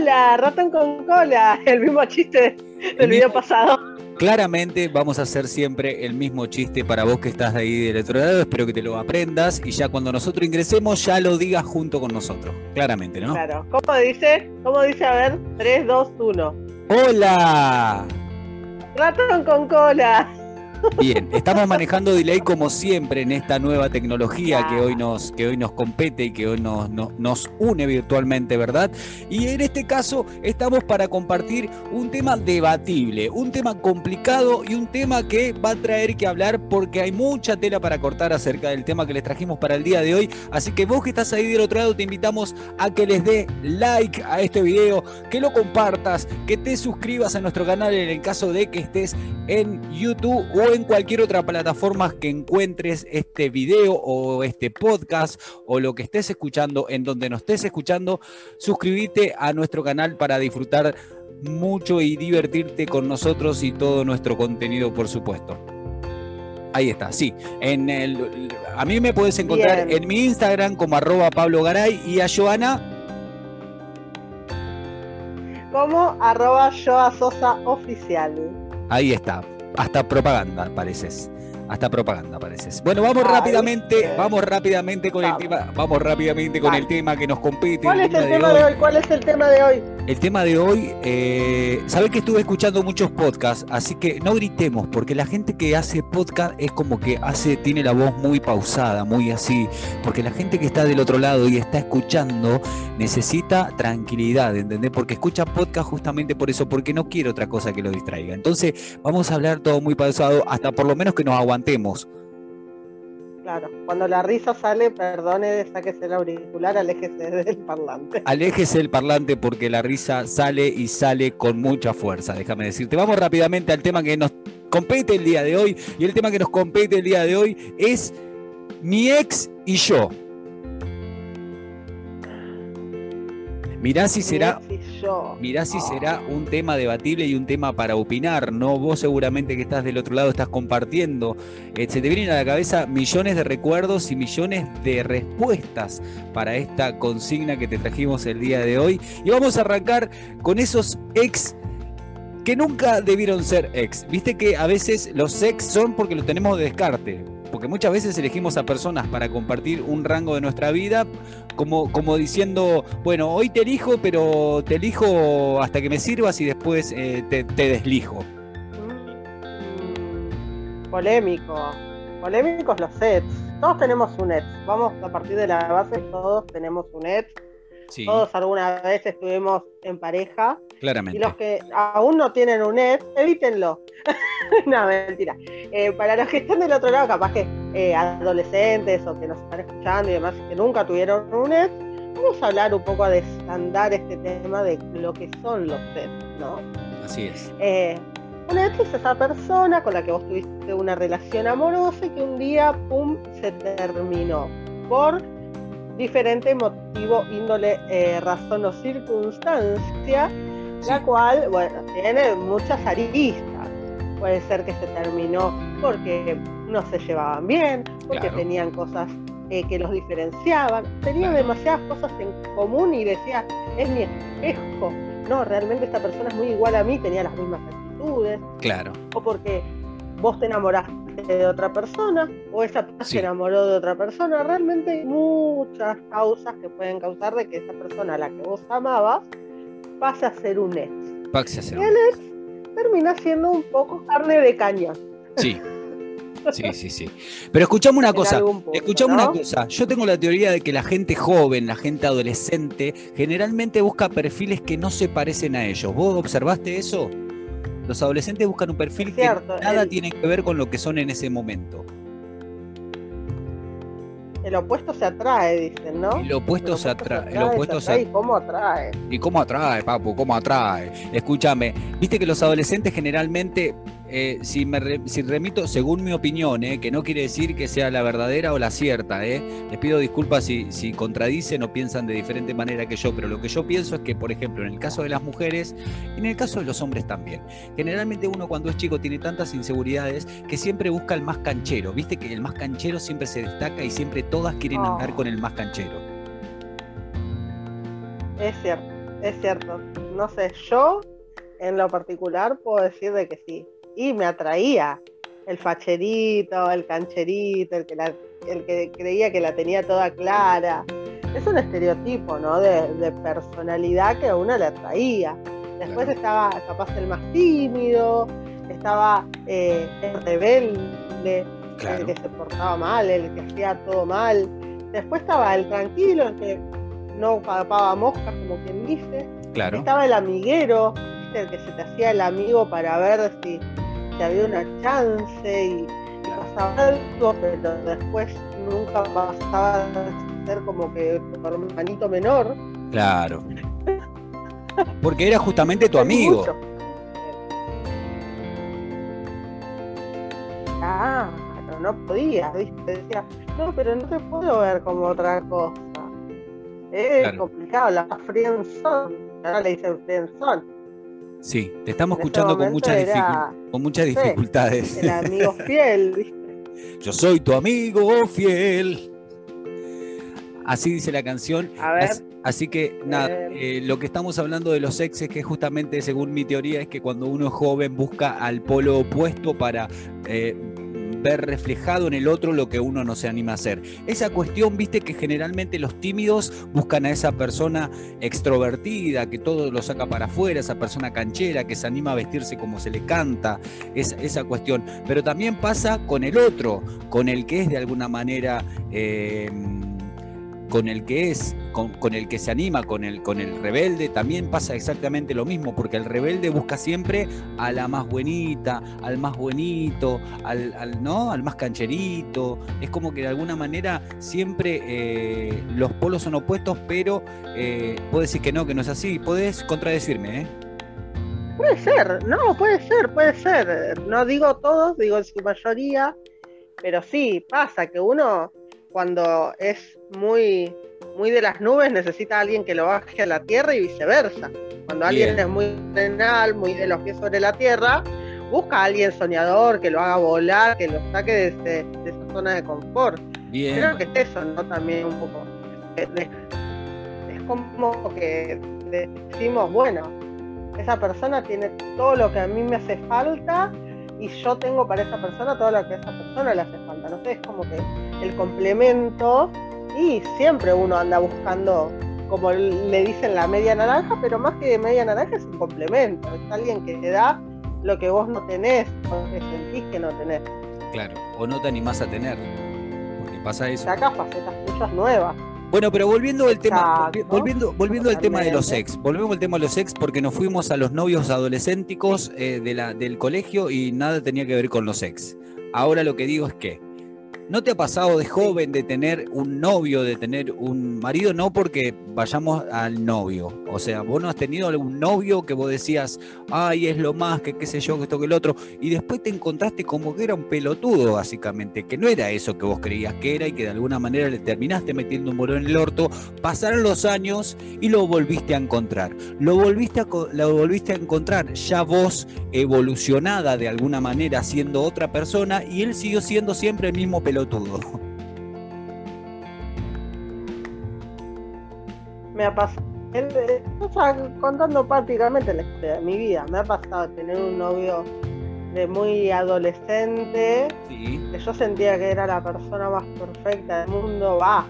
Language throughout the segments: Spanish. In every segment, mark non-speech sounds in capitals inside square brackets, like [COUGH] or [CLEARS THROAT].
Hola, ratón con cola, [LAUGHS] el mismo chiste del video pasado. Claramente vamos a hacer siempre el mismo chiste para vos que estás de ahí del otro lado. Espero que te lo aprendas y ya cuando nosotros ingresemos ya lo digas junto con nosotros. Claramente, ¿no? Claro. ¿Cómo dice? ¿Cómo dice? A ver, 3, 2, 1. ¡Hola! Ratón con cola. Bien, estamos manejando delay como siempre en esta nueva tecnología que hoy nos, que hoy nos compete y que hoy nos, nos, une virtualmente, ¿verdad? Y en este caso estamos para compartir un tema debatible, un tema complicado y un tema que va a traer que hablar porque hay mucha tela para cortar acerca del tema que les trajimos para el día de hoy. Así que vos que estás ahí del otro lado te invitamos a que les dé like a este video, que lo compartas, que te suscribas a nuestro canal en el caso de que estés en YouTube o en cualquier otra plataforma que encuentres este video o este podcast o lo que estés escuchando, en donde nos estés escuchando, suscríbete a nuestro canal para disfrutar mucho y divertirte con nosotros y todo nuestro contenido, por supuesto. Ahí está, sí. En el, a mí me puedes encontrar en mi Instagram como arroba Pablo Garay y a Joana. Como arroba Joa Sosa Oficial. Ahí está hasta propaganda pareces. Hasta propaganda pareces. Bueno, vamos rápidamente, vamos rápidamente con el tema, vamos rápidamente con el tema que nos compete. ¿Cuál es el tema de hoy? ¿Cuál es el tema de hoy? El tema de hoy, eh, que estuve escuchando muchos podcasts, así que no gritemos, porque la gente que hace podcast es como que hace, tiene la voz muy pausada, muy así, porque la gente que está del otro lado y está escuchando necesita tranquilidad, ¿entendés? Porque escucha podcast justamente por eso, porque no quiere otra cosa que lo distraiga. Entonces, vamos a hablar todo muy pausado, hasta por lo menos que nos aguantemos. Claro, cuando la risa sale, perdone, sáquese el auricular, aléjese del parlante. Aléjese del parlante porque la risa sale y sale con mucha fuerza, déjame decirte. Vamos rápidamente al tema que nos compete el día de hoy. Y el tema que nos compete el día de hoy es mi ex y yo. Mirá si será, mirá si será un tema debatible y un tema para opinar, ¿no? Vos seguramente que estás del otro lado estás compartiendo. Eh, se te vienen a la cabeza millones de recuerdos y millones de respuestas para esta consigna que te trajimos el día de hoy. Y vamos a arrancar con esos ex que nunca debieron ser ex. Viste que a veces los ex son porque los tenemos de descarte porque muchas veces elegimos a personas para compartir un rango de nuestra vida, como, como diciendo, bueno, hoy te elijo, pero te elijo hasta que me sirvas y después eh, te, deslijo. Mm, polémico, polémicos los sets. Todos tenemos un ex. Vamos a partir de la base, todos tenemos un ex todos alguna vez estuvimos en pareja. Claramente. Y los que aún no tienen un ex, evítenlo. [LAUGHS] no, mentira. Eh, para los que están del otro lado, capaz que eh, adolescentes o que nos están escuchando y demás, que nunca tuvieron un ex, vamos a hablar un poco a desandar este tema de lo que son los ex, ¿no? Así es. Eh, un ex es esa persona con la que vos tuviste una relación amorosa y que un día, pum, se terminó. Por diferente motivo, índole, eh, razón o circunstancia, la cual, bueno, tiene muchas aristas. Puede ser que se terminó porque no se llevaban bien, porque tenían cosas eh, que los diferenciaban, tenían demasiadas cosas en común y decía, es mi espejo. No, realmente esta persona es muy igual a mí, tenía las mismas actitudes. Claro. O porque vos te enamoraste de otra persona o esa persona se enamoró de otra persona. Realmente hay muchas causas que pueden causar de que esa persona a la que vos amabas pase a ser un ex. Pase a ser y el ex termina siendo un poco carne de caña. Sí. Sí, sí, sí. Pero escuchame una cosa, escuchame una cosa. Yo tengo la teoría de que la gente joven, la gente adolescente, generalmente busca perfiles que no se parecen a ellos. ¿Vos observaste eso? Los adolescentes buscan un perfil que nada tiene que ver con lo que son en ese momento. El opuesto se atrae, dicen, ¿no? El opuesto, se, atrae, el opuesto se atrae. ¿Y cómo atrae? ¿Y cómo atrae, papu? ¿Cómo atrae? Escúchame, viste que los adolescentes generalmente eh, si, me si remito, según mi opinión, eh, que no quiere decir que sea la verdadera o la cierta, eh, les pido disculpas si, si contradicen o piensan de diferente manera que yo, pero lo que yo pienso es que, por ejemplo, en el caso de las mujeres y en el caso de los hombres también, generalmente uno cuando es chico tiene tantas inseguridades que siempre busca el más canchero, viste que el más canchero siempre se destaca y siempre todas quieren andar oh. con el más canchero. Es cierto es cierto. No sé, yo en lo particular puedo decir de que sí. Y me atraía el facherito, el cancherito, el que, el que creía que la tenía toda clara. Es un estereotipo, ¿no? De, personalidad que a uno le atraía. Después estaba capaz el más tímido, estaba eh, el rebelde, el que se portaba mal, el que hacía todo mal. Después estaba el tranquilo, el que no papaba moscas, como quien dice. Claro. Estaba el amiguero, el que se te hacía el amigo para ver si, había una chance y, pasaba algo, pero después nunca pasaba a ser como que tu hermanito menor. Claro. Porque era justamente tu amigo. Ah, no podía, ¿viste? Decía, no, pero no te puedo ver como otra cosa. Es complicado, la friendzone, ahora le dicen friendzone. Sí, te estamos escuchando con, muchas con muchas dificultades. El amigo [LAUGHS] fiel, ¿viste? Yo soy tu amigo fiel. Así dice la canción. A ver. Así, que nada, eh, lo que estamos hablando de los exes, que justamente según mi teoría es que cuando uno es joven busca al polo opuesto para eh, ver reflejado en el otro lo que uno no se anima a hacer. Esa cuestión, viste que generalmente los tímidos buscan a esa persona extrovertida, que todo lo saca para afuera, esa persona canchera, que se anima a vestirse como se le canta, es, esa cuestión. Pero también pasa con el otro, con el que es de alguna manera... Eh, con el que es, con, el que se anima, con el, con el rebelde, también pasa exactamente lo mismo, porque el rebelde busca siempre a la más buenita, al más buenito, al, ¿no? al más cancherito. Es como que de alguna manera siempre eh, los polos son opuestos, pero eh, puedes decir que no, que no es así. Puedes contradecirme, ¿eh? Puede ser, no, puede ser, puede ser. No digo todos, digo su mayoría, pero sí, pasa que uno cuando es muy, muy de las nubes, necesita a alguien que lo baje a la tierra y viceversa. Cuando alguien es muy renal, muy de los pies sobre la tierra, busca a alguien soñador que lo haga volar, que lo saque de, esa zona de confort. Creo que es eso, ¿no? También un poco. Es, como que decimos, bueno, esa persona tiene todo lo que a mí me hace falta y yo tengo para esa persona todo lo que a esa persona le hace falta. No sé, es como que el complemento y siempre uno anda buscando, como le dicen, la media naranja, pero más que media naranja es un complemento, es alguien que te da lo que vos no tenés, porque sentís que no tenés. Claro, o no te animás a tener, porque pasa eso. Sacas facetas tuyas nuevas. Bueno, pero volviendo al tema, volviendo, volviendo al tema de los ex, volvemos al tema de los ex porque nos fuimos a los novios adolescénticos eh, de la, del colegio y nada tenía que ver con los ex. Ahora lo que digo es que ¿No te ha pasado de joven de tener un novio, de tener un marido? No porque vayamos al novio. O sea, vos no has tenido algún novio que vos decías, ay, es lo más, que qué sé yo, que esto, que el otro. Y después te encontraste como que era un pelotudo, básicamente, que no era eso que vos creías que era y que de alguna manera le terminaste metiendo un bolón en el orto. Pasaron los años y lo volviste a encontrar. Lo volviste a, lo volviste a encontrar ya vos evolucionada de alguna manera, siendo otra persona, y él siguió siendo siempre el mismo pelotudo todo. Me ha pasado, contando prácticamente la historia de mi vida, me ha pasado tener un novio de muy adolescente, que yo sentía que era la persona más perfecta del mundo, va,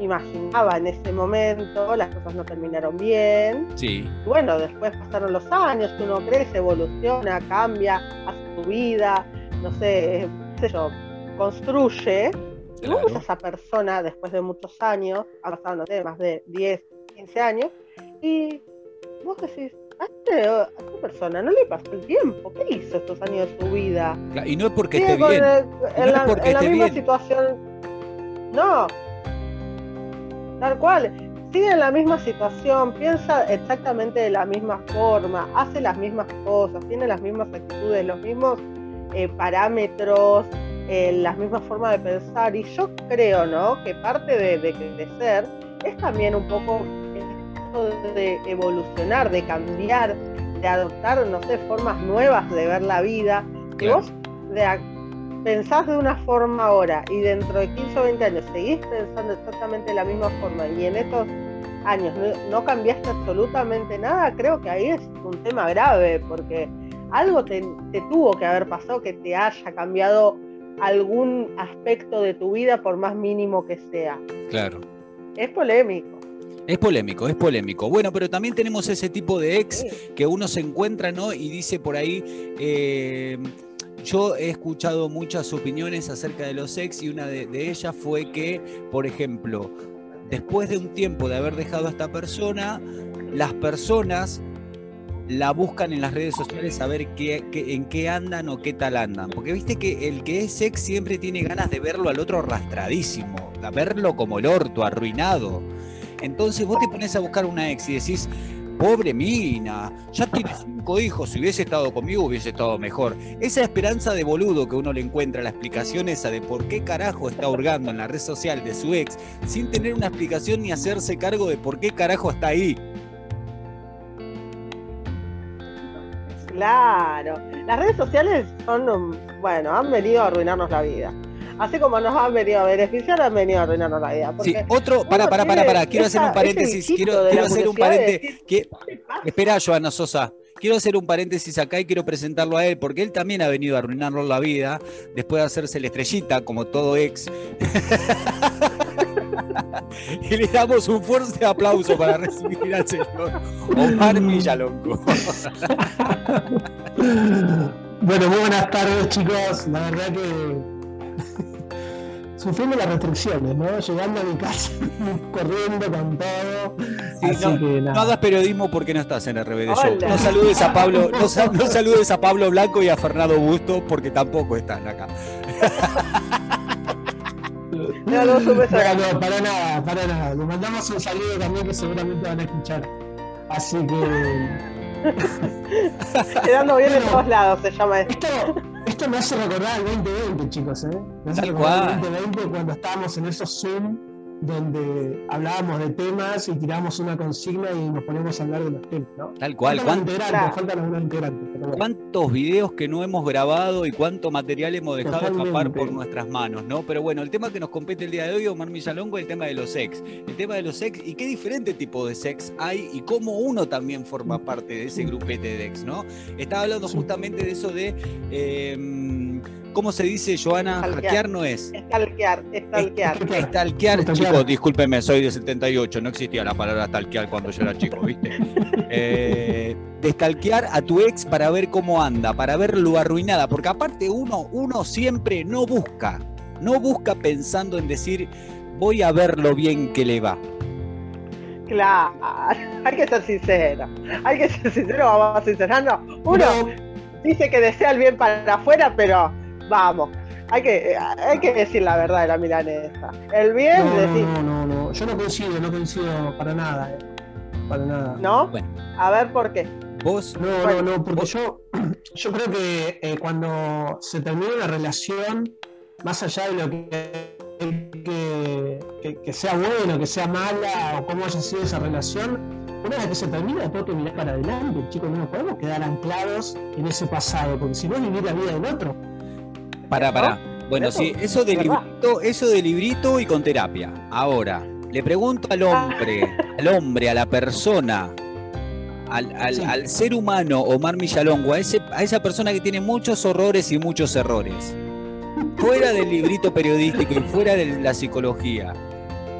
imaginaba en ese momento, las cosas no terminaron bien. Sí. Bueno, después pasaron los años, uno crece, evoluciona, cambia, hace su vida, no sé, qué sé yo, construye, claro. esa persona después de muchos años, ha pasado, no sé, más de 10, 15 años, y vos decís, a, este, esta persona no le pasó el tiempo, ¿qué hizo estos años de su vida? y no es porque esté bien. en, la, misma situación, no, tal cual, sigue en la misma situación, piensa exactamente de la misma forma, hace las mismas cosas, tiene las mismas actitudes, los mismos eh, parámetros, eh, las mismas formas de pensar. Y yo creo, ¿no? Que parte de, de crecer es también un poco de evolucionar, de cambiar, de adoptar, no sé, formas nuevas de ver la vida. Que vos de, pensás de una forma ahora y dentro de 15 o 20 años seguís pensando exactamente de la misma forma y en estos años no, cambiaste absolutamente nada, creo que ahí es un tema grave, porque algo te, tuvo que haber pasado que te haya cambiado algún aspecto de tu vida, por más mínimo que sea. Claro. Es polémico. Es polémico, es polémico. Bueno, pero también tenemos ese tipo de ex que uno se encuentra, ¿no? Y dice por ahí, eh, yo he escuchado muchas opiniones acerca de los ex y una de, ellas fue que, por ejemplo, después de un tiempo de haber dejado a esta persona, las personas la buscan en las redes sociales a ver qué, en qué andan o qué tal andan. Porque viste que el que es ex siempre tiene ganas de verlo al otro arrastradísimo, de verlo como el orto, arruinado. Entonces vos te pones a buscar una ex y decís, pobre mina, ya tiene cinco hijos, si hubiese estado conmigo hubiese estado mejor. Esa esperanza de boludo que uno le encuentra, la explicación esa de por qué carajo está hurgando en la red social de su ex, sin tener una explicación ni hacerse cargo de por qué carajo está ahí. Claro, las redes sociales son, bueno, han venido a arruinarnos la vida así como nos han venido a beneficiar, han venido a arruinarnos la vida. Sí, otro, para, para, para, para, quiero hacer un paréntesis, quiero, hacer un paréntesis. espera, Joana Sosa. Quiero hacer un paréntesis acá y quiero presentarlo a él, porque él también ha venido a arruinarnos la vida después de hacerse la estrellita, como todo ex. [LAUGHS] [LAUGHS] y le damos un fuerte aplauso para recibir al señor Omar Millalongo. [LAUGHS] bueno, muy buenas tardes, chicos. La verdad que [LAUGHS] sufriendo las restricciones, ¿no? Llegando a mi casa, corriendo con todo. no, hagas periodismo porque no estás en RBD Show. No saludes a Pablo, no, saludes a Pablo Blanco y a Fernando Busto porque tampoco están acá. No, no, no, para nada, para nada. Le mandamos un saludo también que seguramente van a escuchar. Así que. [LAUGHS] Quedando bien en todos lados se llama esto. Esto me hace recordar el 2020, chicos, ¿eh? Me hace recordar el 2020 cuando estábamos en esos Zoom donde hablábamos de temas y tiramos una consigna y nos ponemos a hablar de los temas, ¿no? Tal cual. Faltan, integrantes, faltan algunos integrantes. ¿Cuántos videos que no hemos grabado y cuánto material hemos dejado escapar por nuestras manos, ¿no? Pero bueno, el tema que nos compete el día de hoy, Omar Millalongo, es el tema de los sex. El tema de los sex y qué diferente tipo de sex hay y cómo uno también forma parte de ese grupete de ex, ¿no? Estaba hablando justamente de eso de... Eh, ¿Cómo se dice, Joana? Hackear no es. Stalkear, stalkear. Stalkear, chicos, discúlpenme, soy de 78, no existía la palabra stalkear cuando yo era chico, ¿viste? [LAUGHS] Eh, de a tu ex para ver cómo anda, para ver lo arruinada, porque aparte uno, uno siempre no busca, no busca pensando en decir, voy a ver lo bien que le va. Claro, hay que ser sincero, hay que ser sincero, vamos a sincerarnos. Uno dice que desea el bien para afuera, pero vamos. Hay que, hay que decir la verdad de la milanesa. El bien, no, decir... no, no, no, yo no coincido, no coincido para nada, eh. para nada. ¿No? Bueno. A ver por qué. Vos. No, no, no, porque yo, [CLEARS THROAT] yo creo que eh, cuando se termina una relación, más allá de lo que, que, que, sea bueno, que sea mala o cómo haya sido esa relación, una vez que se termina, después que mirar para adelante, chicos, no nos podemos quedar anclados en ese pasado, porque si no es vivir la vida del otro. Para, para. Bueno, sí, eso de librito, eso de librito y con terapia. Ahora, le pregunto al hombre, al hombre, a la persona, al, ser humano, Omar Millalongo, a, ese, a esa persona que tiene muchos horrores y muchos errores, fuera del librito periodístico y fuera de la psicología.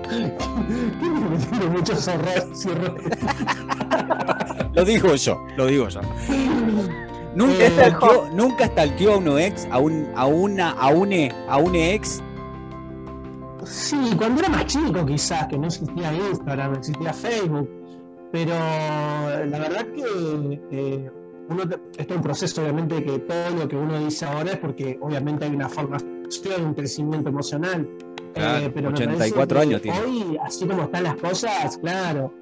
tiene muchos horrores y errores? [LAUGHS] lo digo yo, lo digo yo. [LAUGHS] ¿Nunca, stalkeó, ¿Nunca a un ex, a, un, a, una, a, une, a un ex? Sí, cuando era más chico quizás, que no existía Instagram, no existía Facebook, pero la verdad que eh, uno, esto es un proceso obviamente que todo lo que uno dice ahora es porque obviamente hay una formación, un crecimiento emocional. Eh, pero 84 años tiene. Hoy, así como están las cosas, claro,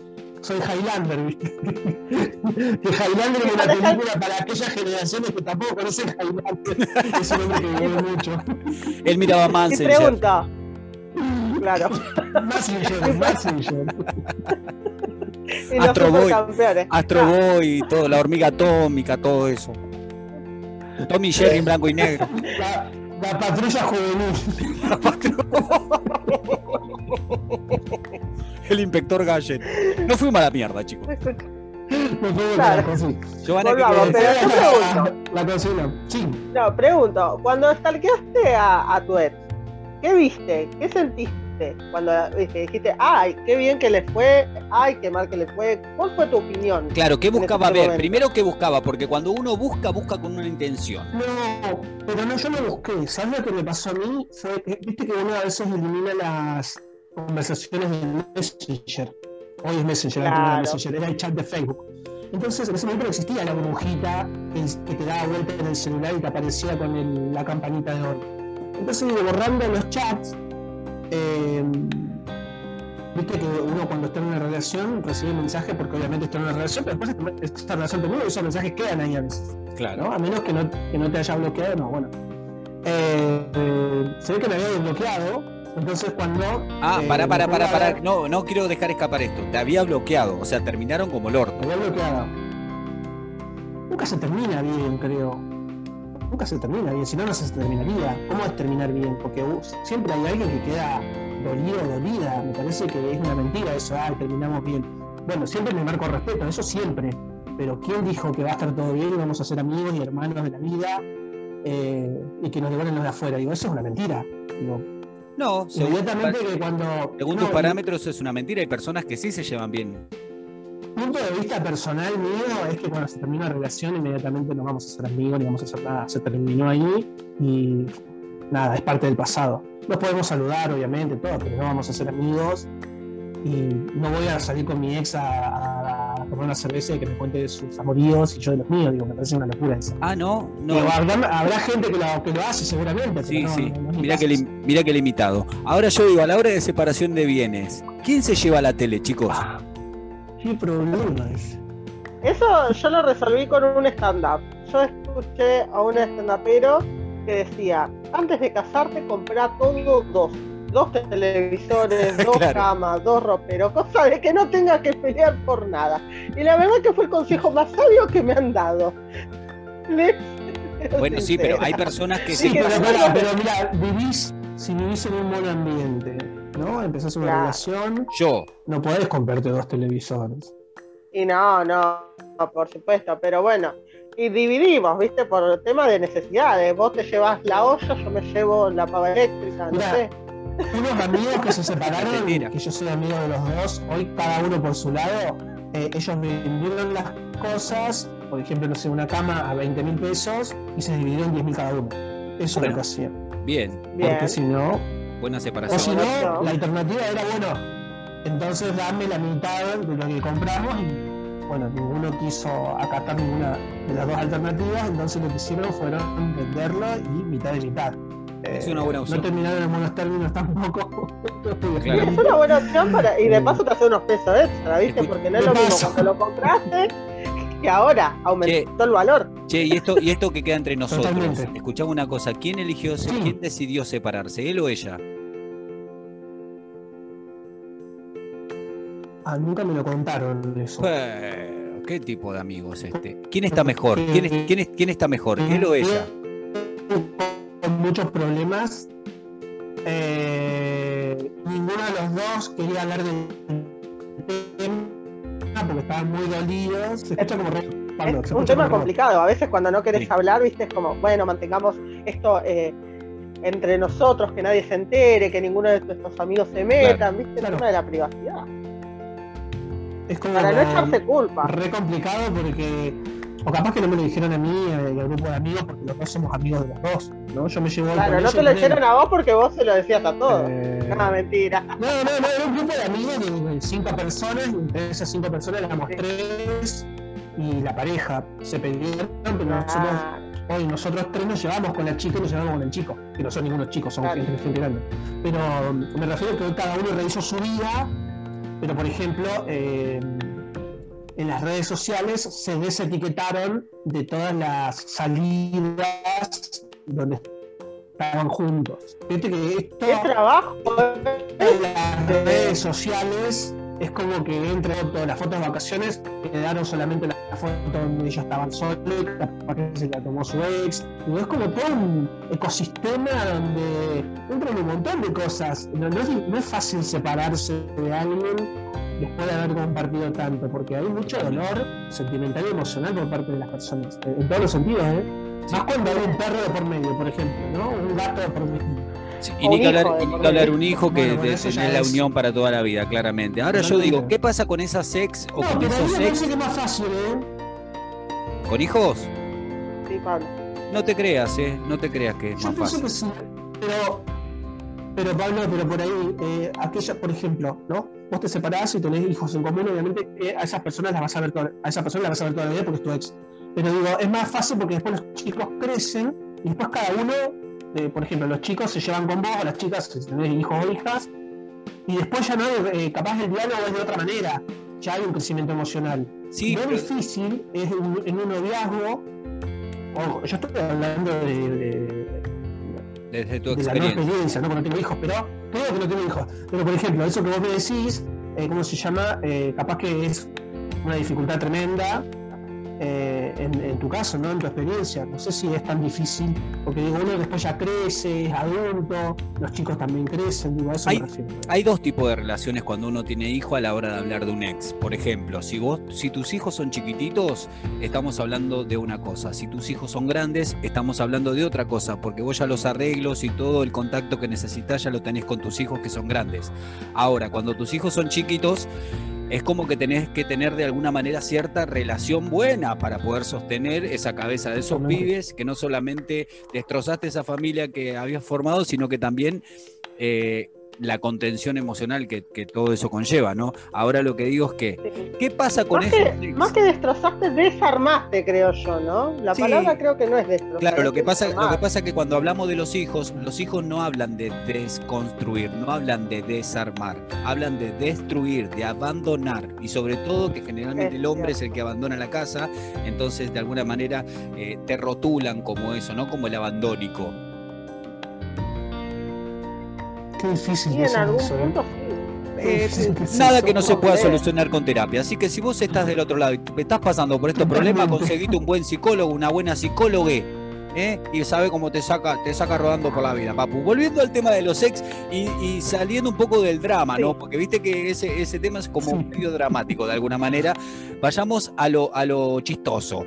soy Highlander, ¿viste? [LAUGHS] que Highlander es una película para aquellas generaciones que tampoco conocen Highlander. Es un hombre que vive mucho. [LAUGHS] Él miraba a Manson. pregunta? Claro. Massinger, Massinger. [LAUGHS] Astro Boy, Astro Boy, y todo, la hormiga atómica, todo eso. Tommy Jerry en blanco y negro. La, la patrulla juvenil. La patrulla. El inspector Gallen. No fuimos a la mierda, chicos. Me puedo Claro. Giovanna, ¿qué Volvamos, pero yo pregunto. [LAUGHS] La cocina. Sí. No, pregunto, cuando stalkeaste a, a tu ex, ¿qué viste? ¿Qué sentiste? Cuando dijiste, ay, qué bien que le fue, ay, qué mal que le fue. ¿Cuál fue tu opinión? Claro, ¿qué buscaba ese ver? momento? Primero, ¿qué buscaba? Porque cuando uno busca, busca con una intención. No, pero no, yo no busqué. ¿Sabes lo que me pasó a mí? Fue viste que uno a veces elimina las conversaciones de Messenger. Hoy es Messenger, no era Claro. Messenger, era el chat de Facebook. Entonces, en ese momento no existía la burbujita que, que te daba vuelta en el celular y te aparecía con el- la campanita de oro. Entonces, borrando los chats. Eh, Viste que uno cuando está en una relación recibe mensajes porque obviamente está en una relación, pero después esta- relación termina y esos mensajes quedan ahí a veces. Claro. ¿no? A menos que no, que no te haya bloqueado, no, bueno. Eh, eh, se ve que me había desbloqueado, entonces cuando... Ah, eh, pará, pará, pará, No, no quiero dejar escapar esto. Te había bloqueado. O sea, terminaron como el orto. Me había bloqueado. Nunca se termina bien, creo. Nunca se termina bien, si no, no se terminaría. ¿Cómo es terminar bien? Porque uh, siempre hay alguien que queda dolido dolida. Me parece que es una mentira eso, ah, terminamos bien. Bueno, siempre me marco respeto, eso siempre. Pero ¿quién dijo que va a estar todo bien y vamos a ser amigos y hermanos de la vida eh, y que nos devuelven los de afuera? Digo, eso es una mentira. Digo, No, según, que cuando. según no, tus parámetros es una mentira. Hay personas que sí se llevan bien. Punto de vista personal mío es que cuando se termina una relación, inmediatamente no vamos a ser amigos ni vamos a hacer nada. Se terminó ahí y nada, es parte del pasado. Nos podemos saludar, obviamente, todo, pero no vamos a ser amigos. Y no voy a salir con mi ex a, a- tomar una cerveza y que me cuente sus amoríos y yo de los míos. Digo, me parece una locura eso. Ah, no, no. Digo, habrá, habrá gente que lo, que lo hace seguramente. pero Sí, no, sí. no- no que, lim- mira que limitado. Ahora yo digo, a la hora de separación de bienes, ¿quién se lleva la tele, chicos? Ah, qué problema es. Eso yo lo resolví con un stand-up. Yo escuché a un stand-upero que decía, antes de casarte, comprá todo dos. Dos televisores, [LAUGHS] dos Claro. camas, dos roperos, cosa de que no tengas que pelear por nada. Y la verdad que fue el consejo más sabio que me han dado. [LAUGHS] Bueno, sí, pero hay personas que Sí, sí. pero, pará, pero mira, vivís, si vivís en un buen ambiente, ¿no? Empezás una Claro. relación, Yo, no podés comprarte dos televisores. Y no, no, no, por supuesto, pero bueno. Y dividimos, ¿viste? Por el tema de necesidades. Vos te llevas la olla, yo me llevo la pava eléctrica, no sé. Unos amigos que se separaron, que yo soy amigo de los dos, hoy cada uno por su lado, eh, ellos vendieron las cosas, por ejemplo, no sé, una cama a 20 mil pesos y se dividieron 10 mil cada uno. Eso es lo que hacían. bien, Bien. Porque si no, buena o si separación. no, la alternativa era, bueno, entonces dame la mitad de lo que compramos y bueno, ninguno quiso acatar ninguna de las dos alternativas, entonces lo que hicieron fueron venderlo y mitad de mitad. Es Eh, una buena opción. No terminaron en buenos términos tampoco. Claro. [LAUGHS] Es una buena opción para, y de paso te hace unos pesos extra, ¿viste? Escucha, Porque no es lo mismo cuando lo compraste que ahora aumentó el valor. Che, y esto, y esto que queda entre nosotros. Totalmente. Escuchamos una cosa. ¿Quién eligió, Sí. quién decidió separarse, él o ella? Ah, nunca me lo contaron eso. Eh, ¿Qué tipo de amigo es este? ¿Quién está mejor? ¿Quién, es- quién, es- quién está mejor, él o ella? Con muchos problemas. Eh, ninguno de los dos quería hablar del tema porque estaban muy dolidos. Se escucha como Es un tema como complicado. A veces cuando no querés Sí. hablar, ¿viste? Es como, bueno, mantengamos esto eh, entre nosotros, que nadie se entere, que ninguno de nuestros amigos se metan, ¿viste? Claro. El tema de la privacidad. Es como Para no echarse culpa. re complicado porque. O capaz que no me lo dijeron a mí eh, al grupo de amigos porque los dos somos amigos de los dos. ¿no? Yo me llevo Claro, no te lo hicieron a vos porque vos se lo decías a todos. Eh, No, mentira. No, no, no, era un grupo de amigos de, cinco personas, y entre esas cinco personas éramos Sí. tres y la pareja se pelearon, pero nosotros, Ah, hoy nosotros tres nos llevamos con la chica y nos llevamos con el chico, que no son ningunos chicos, somos Claro. gente, gente grande. Pero um, me refiero que hoy cada uno rehizo su vida, pero por ejemplo, eh, en las redes sociales se desetiquetaron de todas las salidas donde estaban juntos. Fíjate que esto ¿Qué trabajo? en las redes sociales es como que entre las fotos de vacaciones quedaron solamente la foto donde ellos estaban solos, capaz que se la tomó su ex. Y es como todo un ecosistema donde entran un montón de cosas. No, es, fácil separarse de alguien después de haber compartido tanto, porque hay mucho dolor sentimental y emocional por parte de las personas, en todos los sentidos, ¿eh? Más cuando hay un perro de por medio, por ejemplo, ¿no? Un gato de por medio y ni que hablar, un hijo que de, tener la unión para toda la vida, claramente. Ahora yo digo, ¿qué pasa con esas ex o con esos ex? Que más fácil, ¿eh? ¿Con hijos? Sí, Pablo. No te creas, ¿eh? No te creas que es más fácil. sí, pero, pero Pablo, pero por ahí, eh, aquella, por ejemplo, ¿no? Vos te separás y tenés hijos en común, obviamente eh, a esas personas las vas a ver toda, a esa persona las vas a ver toda la vida porque es tu ex. Pero digo, es más fácil porque después los chicos crecen y después cada uno por ejemplo, los chicos se llevan con vos, o las chicas, si tenés hijos o hijas, y después ya no hay, eh, capaz el diálogo es de otra manera, ya hay un crecimiento emocional. Sí, Lo difícil es en, un noviazgo, ojo, yo estoy hablando de, desde tu experiencia. La experiencia, ¿no? Porque no tengo hijos, pero creo que no tengo hijos. Pero por ejemplo, eso que vos me decís, eh, ¿cómo se llama? Eh, capaz que es una dificultad tremenda eh, en, tu caso, ¿no? En tu experiencia. No sé si es tan difícil, porque digo, uno después ya crece, es adulto, los chicos también crecen, digo, eso hay, hay dos tipos de relaciones cuando uno tiene hijo a la hora de hablar de un ex. Por ejemplo, si vos, si tus hijos son chiquititos, estamos hablando de una cosa. Si tus hijos son grandes, estamos hablando de otra cosa, porque vos ya los arreglos y todo el contacto que necesitas ya lo tenés con tus hijos que son grandes. Ahora, cuando tus hijos son chiquitos, es como que tenés que tener de alguna manera cierta relación buena para poder sostener esa cabeza de esos pibes, que no solamente destrozaste esa familia que habías formado, sino que también eh, la contención emocional que, todo eso conlleva, ¿no? Ahora lo que digo es que, ¿qué pasa con eso? más que destrozaste, desarmaste, creo yo, ¿no? La palabra creo que no es destrozar. Claro, lo que, pasa, lo que pasa es que cuando hablamos de los hijos, los hijos no hablan de desconstruir, no hablan de desarmar, hablan de destruir, de abandonar, y sobre todo que generalmente el hombre es el que abandona la casa, entonces de alguna manera eh, te rotulan como eso, ¿no? Como el abandónico. Qué difícil. en algún ¿eh? punto eh, nada que no se pueda solucionar con terapia. Así que si vos estás del otro lado y te estás pasando por estos problemas, conseguiste un buen psicólogo, una buena psicóloga. ¿eh? y sabe cómo te saca, te saca rodando por la vida, papu. Volviendo al tema de los ex y, saliendo un poco del drama, ¿no? Porque viste que ese, ese tema es como un medio dramático de alguna manera. Vayamos a lo, a lo chistoso.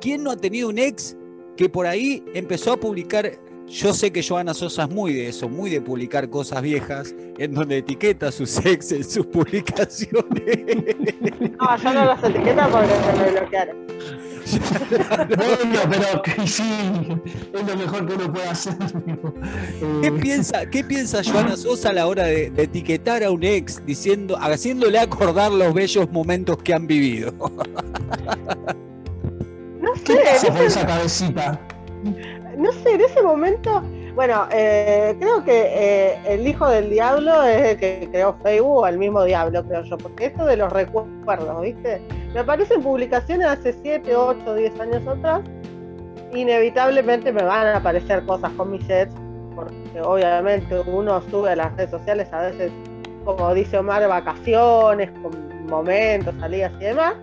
¿Quién no ha tenido un ex que por ahí empezó a publicar yo sé que Joana Sosa es muy de eso, muy de publicar cosas viejas, en donde etiqueta a sus ex en sus publicaciones. No, yo no las etiqueta porque se me bloquearon. [LAUGHS] bueno, pero que sí, es lo mejor que uno puede hacer. ¿Qué eh, piensa, ¿Qué piensa Joana Sosa a la hora de, etiquetar a un ex, diciendo, haciéndole acordar los bellos momentos que han vivido? No sé. ¿Qué esa cabecita? No sé, en ese momento, bueno, eh, creo que eh, el hijo del diablo es el que creó Facebook, el mismo diablo, creo yo, porque esto de los recuerdos, ¿viste? Me aparecen publicaciones hace 7, 8, 10 años atrás, inevitablemente me van a aparecer cosas con mis sets, porque obviamente uno sube a las redes sociales a veces, como dice Omar, vacaciones, con momentos, salidas y demás.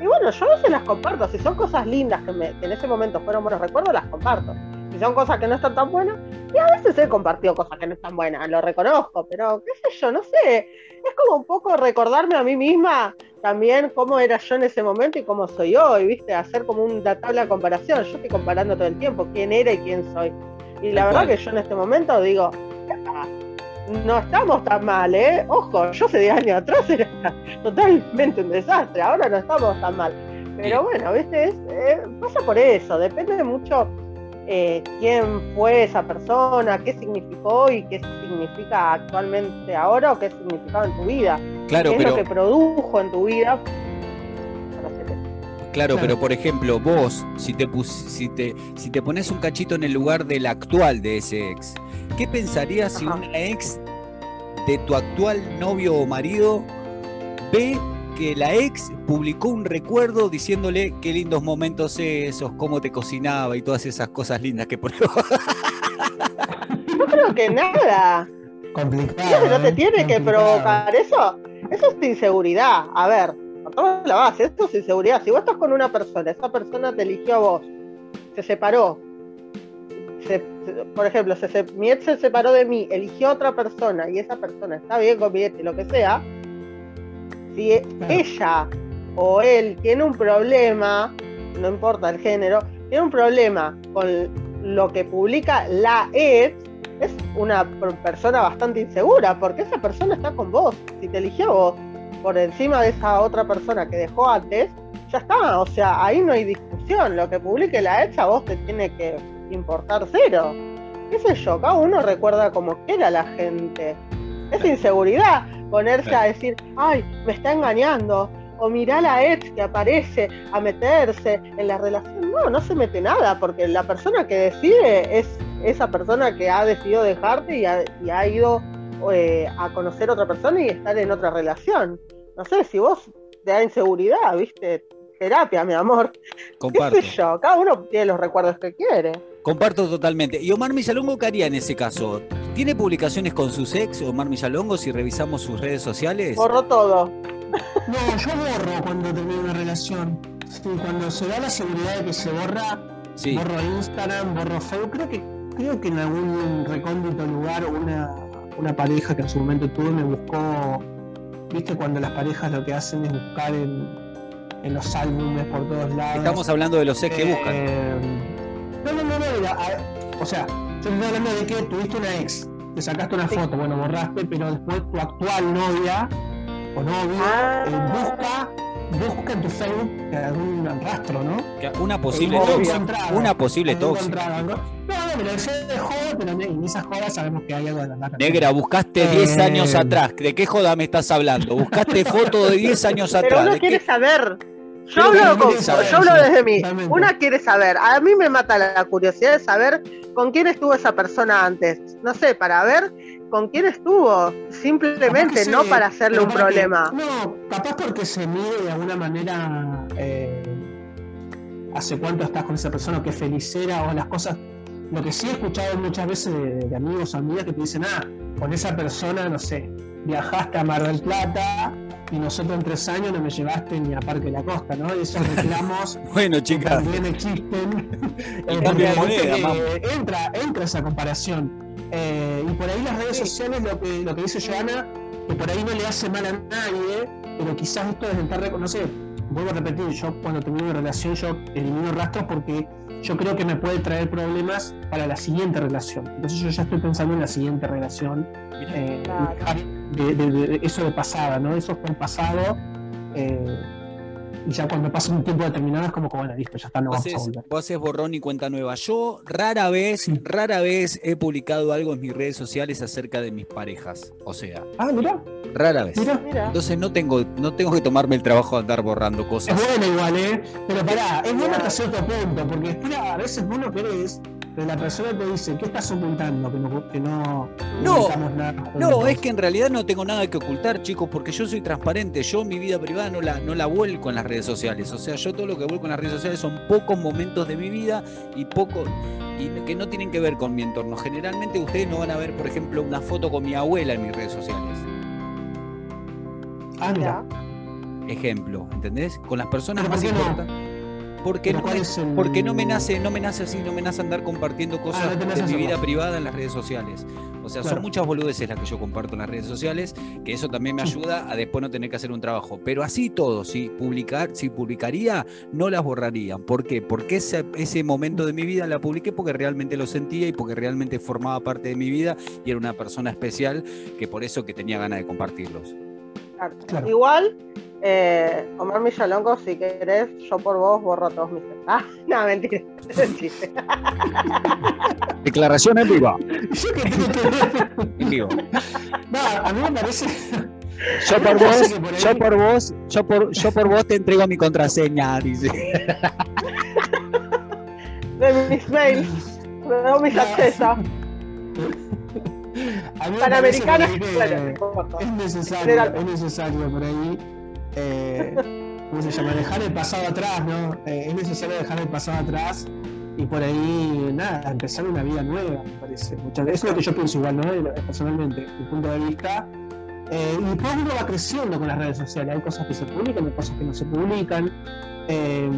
Y bueno, yo a veces las comparto, si son cosas lindas que, que en ese momento fueron buenos recuerdos, las comparto si son cosas que no están tan buenas, y a veces he compartido cosas que no están buenas, lo reconozco, pero qué sé yo, no sé, es como un poco recordarme a mí misma también cómo era yo en ese momento y cómo soy hoy, ¿viste? Hacer como una tabla de comparación, yo estoy comparando todo el tiempo quién era y quién soy. Y la verdad que yo en este momento digo, no estamos tan mal, ¿eh? Ojo, yo hace 10 años atrás era [LAUGHS] totalmente un desastre, ahora no estamos tan mal. Pero bueno, ¿viste? Eh, pasa por eso, depende mucho eh, quién fue esa persona, qué significó y qué significa actualmente ahora o qué significaba en tu vida. Claro, qué pero... es lo que produjo en tu vida. Claro, pero por ejemplo, vos, si te, si, te, si te pones un cachito en el lugar del actual de ese ex, ¿qué pensarías si una ex de tu actual novio o marido ve que la ex publicó un recuerdo diciéndole qué lindos momentos esos, cómo te cocinaba y todas esas cosas lindas que ponió. Yo creo que nada. Complicado. no te ¿eh? tiene que provocar eso. Eso es inseguridad. A ver, por toda la base, esto es inseguridad. Si vos estás con una persona, esa persona te eligió a vos, se separó. se- se- por ejemplo, se, se- mi ex se separó de mí, eligió a otra persona y esa persona está bien con mi ex y lo que sea. Si ella o él tiene un problema, no importa el género, tiene un problema con lo que publica la ex, es una per- persona bastante insegura, porque esa persona está con vos. Si te eligió vos por encima de esa otra persona que dejó antes, ya está. O sea, ahí no hay discusión. Lo que publique la ex a vos te tiene que importar cero. ¿Qué sé yo? Cada uno recuerda como quiera la gente. Es inseguridad ponerse a decir, ay, me está engañando. O mirá la ex que aparece a meterse en la relación. No, no se mete nada, porque la persona que decide es esa persona que ha decidido dejarte y ha, y ha ido eh, a conocer a otra persona y estar en otra relación. No sé, si vos te da inseguridad, viste, terapia, mi amor. Comparto. [LAUGHS] ¿Qué sé yo? Cada uno tiene los recuerdos que quiere. Comparto totalmente. ¿Y Omar Millalongo qué haría en ese caso? ¿Tiene publicaciones con sus ex, Omar Millalongo, si revisamos sus redes sociales? Borró todo. No, yo borro cuando termino una relación. Sí, cuando se da la seguridad de que se borra, Sí. borro Instagram, borro Facebook. Creo que, creo que en algún recóndito lugar una, una pareja que en su momento tuve me buscó. Viste cuando las parejas lo que hacen es buscar en, en los álbumes por todos lados. Estamos hablando de los ex que buscan. Eh, a- o sea, yo estoy hablando de que tuviste una ex, te sacaste una Sí. foto, bueno, borraste, pero después tu actual novia o novio Ah. eh, busca, busca en tu Facebook algún rastro, ¿no? Una posible tóxica. Una posible tóxica. No, no, pero se dejó, pero en esas jodas sabemos que hay algo de la. Negra, buscaste Eh. 10 años atrás. ¿De qué joda me estás hablando? Buscaste foto de 10 años Pero atrás. uno ¿De quiere qué? saber. Yo hablo, con- saber, yo hablo desde mí. Una quiere saber. A mí me mata la curiosidad de saber con quién estuvo esa persona antes. No sé, para ver con quién estuvo. Simplemente, no para hacerle un para que- problema. no, capaz porque se mide de alguna manera eh, hace cuánto estás con esa persona, que felicera o las cosas. Lo que sí he escuchado muchas veces de, de amigos o amigas que te dicen, ah, con esa persona, no sé, viajaste a Mar del Plata y nosotros en tres años no me llevaste ni a Parque de la Costa, ¿no? Y esos reclamos [LAUGHS] Bueno, chicas. también existen. [LAUGHS] Y Eh, cambio de porque, moneda, que entra, entra esa comparación. Eh, y por ahí las redes sociales, lo que, lo que dice Joana, que por ahí no le hace mal a nadie, pero quizás esto es intentar reconocer. Vuelvo a repetir, yo cuando termino una relación, yo elimino rastros porque yo creo que me puede traer problemas para la siguiente relación. Entonces yo ya estoy pensando en la siguiente relación. eh, Claro. De, de- de- eso de pasada, ¿no? Eso fue el pasado. eh, y ya cuando pasa un tiempo determinado es como que, bueno, listo, ya está, no vamos a haces, volver. vos haces borrón y cuenta nueva. Yo rara vez, Sí. rara vez he publicado algo en mis redes sociales acerca de mis parejas. O sea, Ah, mira, rara vez. Entonces no tengo, no tengo que tomarme el trabajo de andar borrando Es cosas. buena igual, ¿eh? Pero pará, es buena hasta cierto punto, porque después a veces vos no querés, pero la persona te dice, ¿qué estás ocultando? Que no, que no, No, nada. No, es que en realidad no tengo nada que ocultar, chicos, porque yo soy transparente. Yo mi vida privada no la, no la vuelco en las redes sociales. O sea, yo todo lo que vuelco en las redes sociales son pocos momentos de mi vida y poco y que no tienen que ver con mi entorno. Generalmente ustedes no van a ver, por ejemplo, una foto con mi abuela en mis redes sociales. Ya. Ejemplo, ¿entendés? Con las personas ¿Pero más no? Porque no, ¿cuál me, es el- porque no me nace, no me nace así, no me nace andar compartiendo cosas Ah, no te nace de mi vida privada en las redes sociales. O sea, Claro. son muchas boludeces las que yo comparto en las redes sociales, que eso también me ayuda a después no tener que hacer un trabajo. Pero así todo, si publicar, si publicaría, no las borraría. ¿Por qué? Porque ese, ese momento de mi vida la publiqué porque realmente lo sentía y porque realmente formaba parte de mi vida y era una persona especial que por eso que tenía ganas de compartirlos. Claro. Claro. Igual, eh, Omar Millalongo, si querés, yo por vos borro todos mis. [LAUGHS] Ah, no, mentira. [LAUGHS] Declaración en vivo. [LAUGHS] En vivo. No, a mí me parece. Yo por vos, que por ahí- yo por vos, yo por, yo por vos te entrego mi contraseña, dice. De mis mails, de mis No. accesos. No importa. Es necesario, es necesario por ahí. Eh, ¿Cómo se llama? Dejar el pasado atrás, ¿no? Eh, es necesario dejar el pasado atrás y por ahí, nada, empezar una vida nueva, me parece. Eso es lo que yo pienso igual, ¿no? Personalmente, mi punto de vista. Eh, y después uno va creciendo con las redes sociales. Hay cosas que se publican, hay cosas que no se publican. Eh,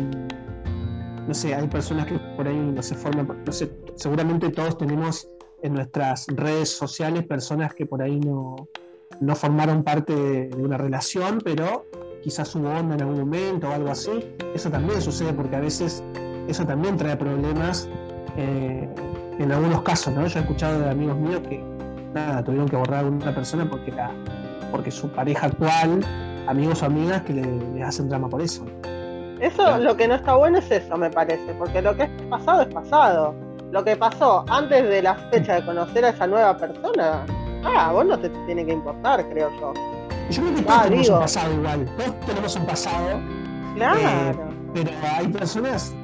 no sé, hay personas que por ahí no se forman, no sé, seguramente todos tenemos en nuestras redes sociales personas que por ahí no, no formaron parte de, una relación, pero quizás hubo onda en algún momento o algo así. Eso también sucede porque a veces eso también trae problemas eh, en algunos casos, ¿no? Yo he escuchado de amigos míos que nada, tuvieron que borrar a una persona porque la, porque su pareja actual, amigos o amigas que le, hacen drama por eso. Eso, lo que no está bueno es eso, me parece, porque lo que es pasado es pasado. Lo que pasó antes de la fecha de conocer a esa nueva persona, ah, vos no te tiene que importar, creo yo. Yo creo que todos tenemos un pasado igual, todos tenemos un pasado. Claro. Eh, pero hay personas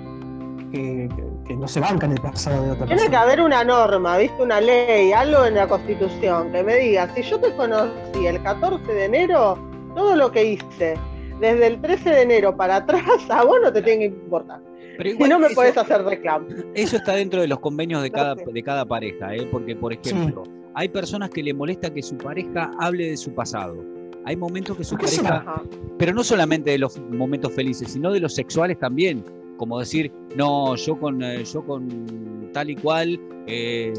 que, no se bancan el pasado de otra Tiene Tiene que haber una norma, ¿viste? Una ley, algo en la constitución que me diga, si yo te conocí el 14 de enero, todo lo que hice desde el 13 de enero para atrás, [LAUGHS] a vos no te tiene que importar. Pero no me puedes hacer reclamo. Eso está dentro de los convenios de cada, de cada pareja, ¿eh? porque, por ejemplo, hay personas que le molesta que su pareja hable de su pasado. Hay momentos que su pareja, pero no solamente de los momentos felices, sino de los sexuales también. Como decir, no, yo con, eh, yo con tal y cual eh,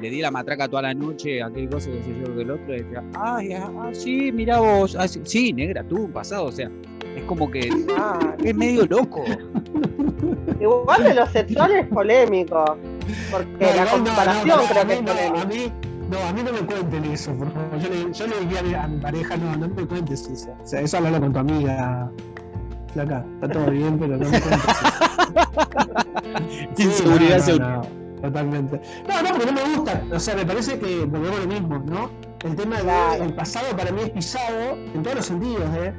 le di la matraca toda la noche, aquel cosa que yo del otro, y decía, ay, ah, ah sí, mira vos, ah, sí, negra, tú, un pasado, o sea, es como que es medio loco. [LAUGHS] Igual de los sexuales es polémico, porque la comparación creo que es polémica. No, a mí no me cuenten eso, por favor. Yo le, yo le diría a mi pareja, no, no me cuentes eso. O sea, eso hablalo con tu amiga. Flaca, está todo bien, pero no me cuentes eso. [LAUGHS] Inseguridad sí, no, totalmente. No, no, porque no me gusta. O sea, me parece que volvemos lo mismo, ¿no? El tema del pasado para mí es pisado en todos los sentidos, ¿eh?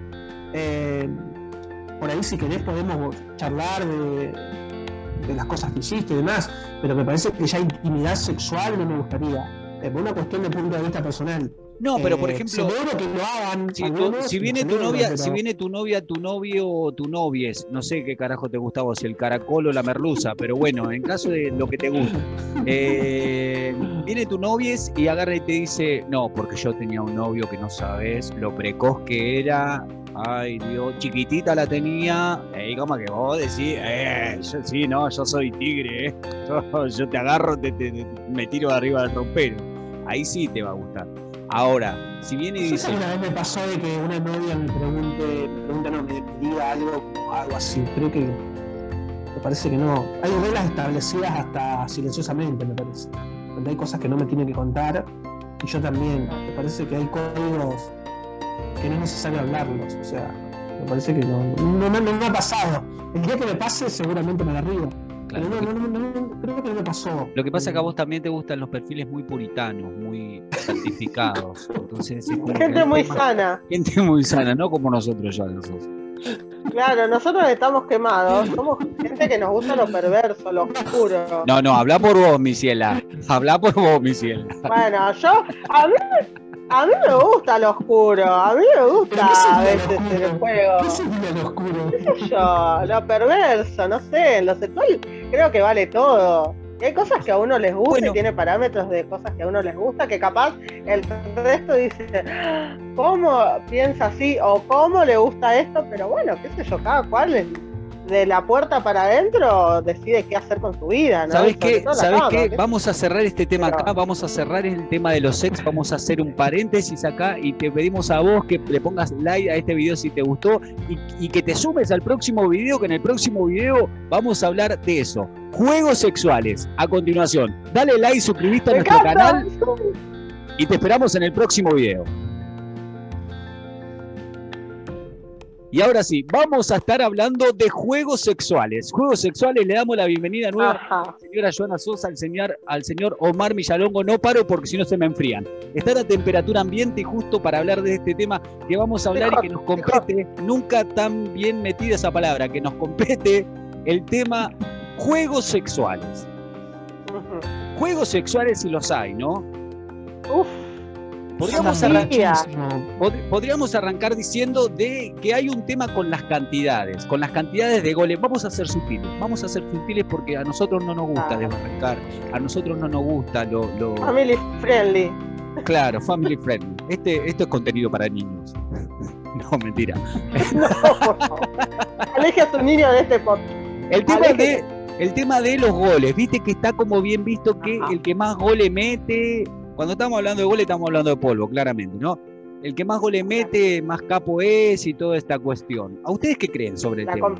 eh por ahí, si querés, podemos charlar de, de las cosas que hiciste y demás, pero me parece que ya intimidad sexual no me gustaría por una cuestión de punto de vista personal. No, pero por eh, ejemplo, que lo hagan. Si, viene tu novia, si viene tu novia, tu novio o tu novies, no sé qué carajo te gustaba, si el caracol o la merluza, pero bueno, en caso de lo que te gusta, [LAUGHS] eh, viene tu novies y agarra y te dice, no, porque yo tenía un novio que no sabes lo precoz que era, ay Dios, chiquitita la tenía, y como que vos decís, eh, yo sí, no, yo soy tigre, [LAUGHS] yo, te agarro, te, me tiro de arriba del rompero ahí sí te va a gustar. Ahora, si viene y dice. Una vez me pasó de que una novia me pregunte, me pregunta, no, me diga algo, algo así. Creo que me parece que no. Hay reglas establecidas hasta silenciosamente, me parece. Donde hay cosas que no me tiene que contar. Y yo también. Me parece que hay códigos que no es necesario hablarlos. O sea, me parece que no, no, no, no me ha pasado. El día que me pase, seguramente me la río creo que no pasó. Lo que pasa es que a vos también te gustan los perfiles muy puritanos, muy santificados. [LAUGHS] Entonces, gente muy sana. Gente muy sana, no como nosotros ya nosotros. Claro, nosotros estamos quemados. Somos gente que nos gusta lo perverso, lo oscuro. No, no, habla por vos, mi ciela. Habla por vos, mi ciela. Bueno, yo, a mí a mí me gusta lo oscuro, a mí me gusta a veces el juego. ¿Qué sería lo oscuro? ¿Qué sé yo? Lo perverso, no sé, lo sexual creo que vale todo. hay cosas que a uno les gusta y tiene parámetros de cosas que a uno les gusta, que capaz el resto dice, ¿cómo piensa así? o ¿cómo le gusta esto? Pero bueno, qué sé yo, cada cual de la puerta para adentro decide qué hacer con su vida. ¿no? ¿Sabes qué? ¿Sabes qué? Vamos a cerrar este tema acá, vamos a cerrar el tema de los sex, vamos a hacer un paréntesis acá y te pedimos a vos que le pongas like a este video si te gustó y, que te sumes al próximo video, que en el próximo video vamos a hablar de eso. Juegos sexuales. A continuación, dale like, suscríbete a nuestro canal y te esperamos en el próximo video. Y ahora sí, vamos a estar hablando de juegos sexuales. Juegos sexuales, le damos la bienvenida nueva a la señora Joana Sosa, al señor, al señor Omar Millalongo. No paro porque si no se me enfrían. Está a temperatura ambiente y justo para hablar de este tema que vamos a hablar y que nos compete, nunca tan bien metida esa palabra, que nos compete el tema juegos sexuales. Juegos sexuales si los hay, ¿no? Uf. Podríamos arrancar, podríamos arrancar diciendo de que hay un tema con las cantidades, con las cantidades de goles. Vamos a ser sutiles, vamos a ser sutiles porque a nosotros no nos gusta ah. a nosotros no nos gusta lo, Family friendly. Claro, family friendly. Este, esto es contenido para niños. [LAUGHS] No, mentira. [LAUGHS] No, por favor. Aleje a tu niño de este podcast. El tema de el tema de los goles, viste que está como bien visto que el que más goles mete, cuando estamos hablando de goles estamos hablando de polvo, claramente, ¿no? El que más goles mete, más capo es y toda esta cuestión. ¿A ustedes qué creen sobre el tema?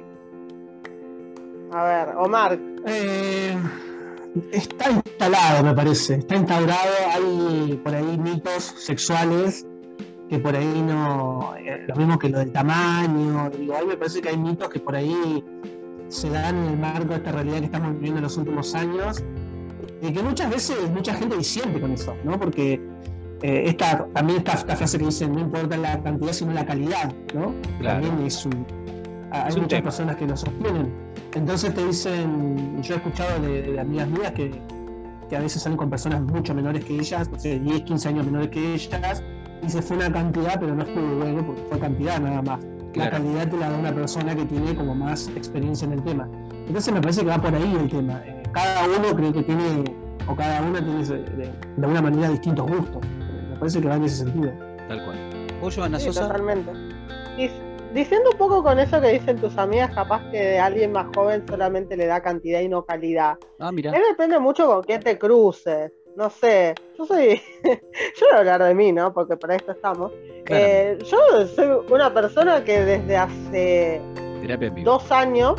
A ver, Omar. Eh, está instalado, me parece. Está instaurado. Hay por ahí mitos sexuales que por ahí no. Eh, lo mismo que lo del tamaño. Igual me parece que hay mitos que por ahí se dan en el marco de esta realidad que estamos viviendo en los últimos años y que muchas veces mucha gente disiente con eso, ¿no? Porque eh, esta, también esta, frase que dice no importa la cantidad sino la calidad, ¿no? También es un, hay muchas personas que lo sostienen. Entonces te dicen, yo he escuchado de, amigas mías que, que, a veces salen con personas mucho menores que ellas, o sea, 10, 15 años menores que ellas, y se fue una cantidad, pero no estuvo bueno porque fue cantidad nada más la calidad te la da una persona que tiene como más experiencia en el tema. Entonces me parece que va por ahí el tema. Eh, cada uno creo que tiene, o cada una tiene de, alguna manera distintos gustos. Me parece que va en ese sentido. Tal cual. ¿Vos, Joana Sosa? Totalmente. Y diciendo un poco con eso que dicen tus amigas, capaz que de alguien más joven solamente le da cantidad y no calidad. Ah, mira. depende mucho con quién te cruces no sé, yo soy, [LAUGHS] yo voy a hablar de mí, ¿no? Porque para esto estamos. Eh, yo soy una persona que desde hace dos años,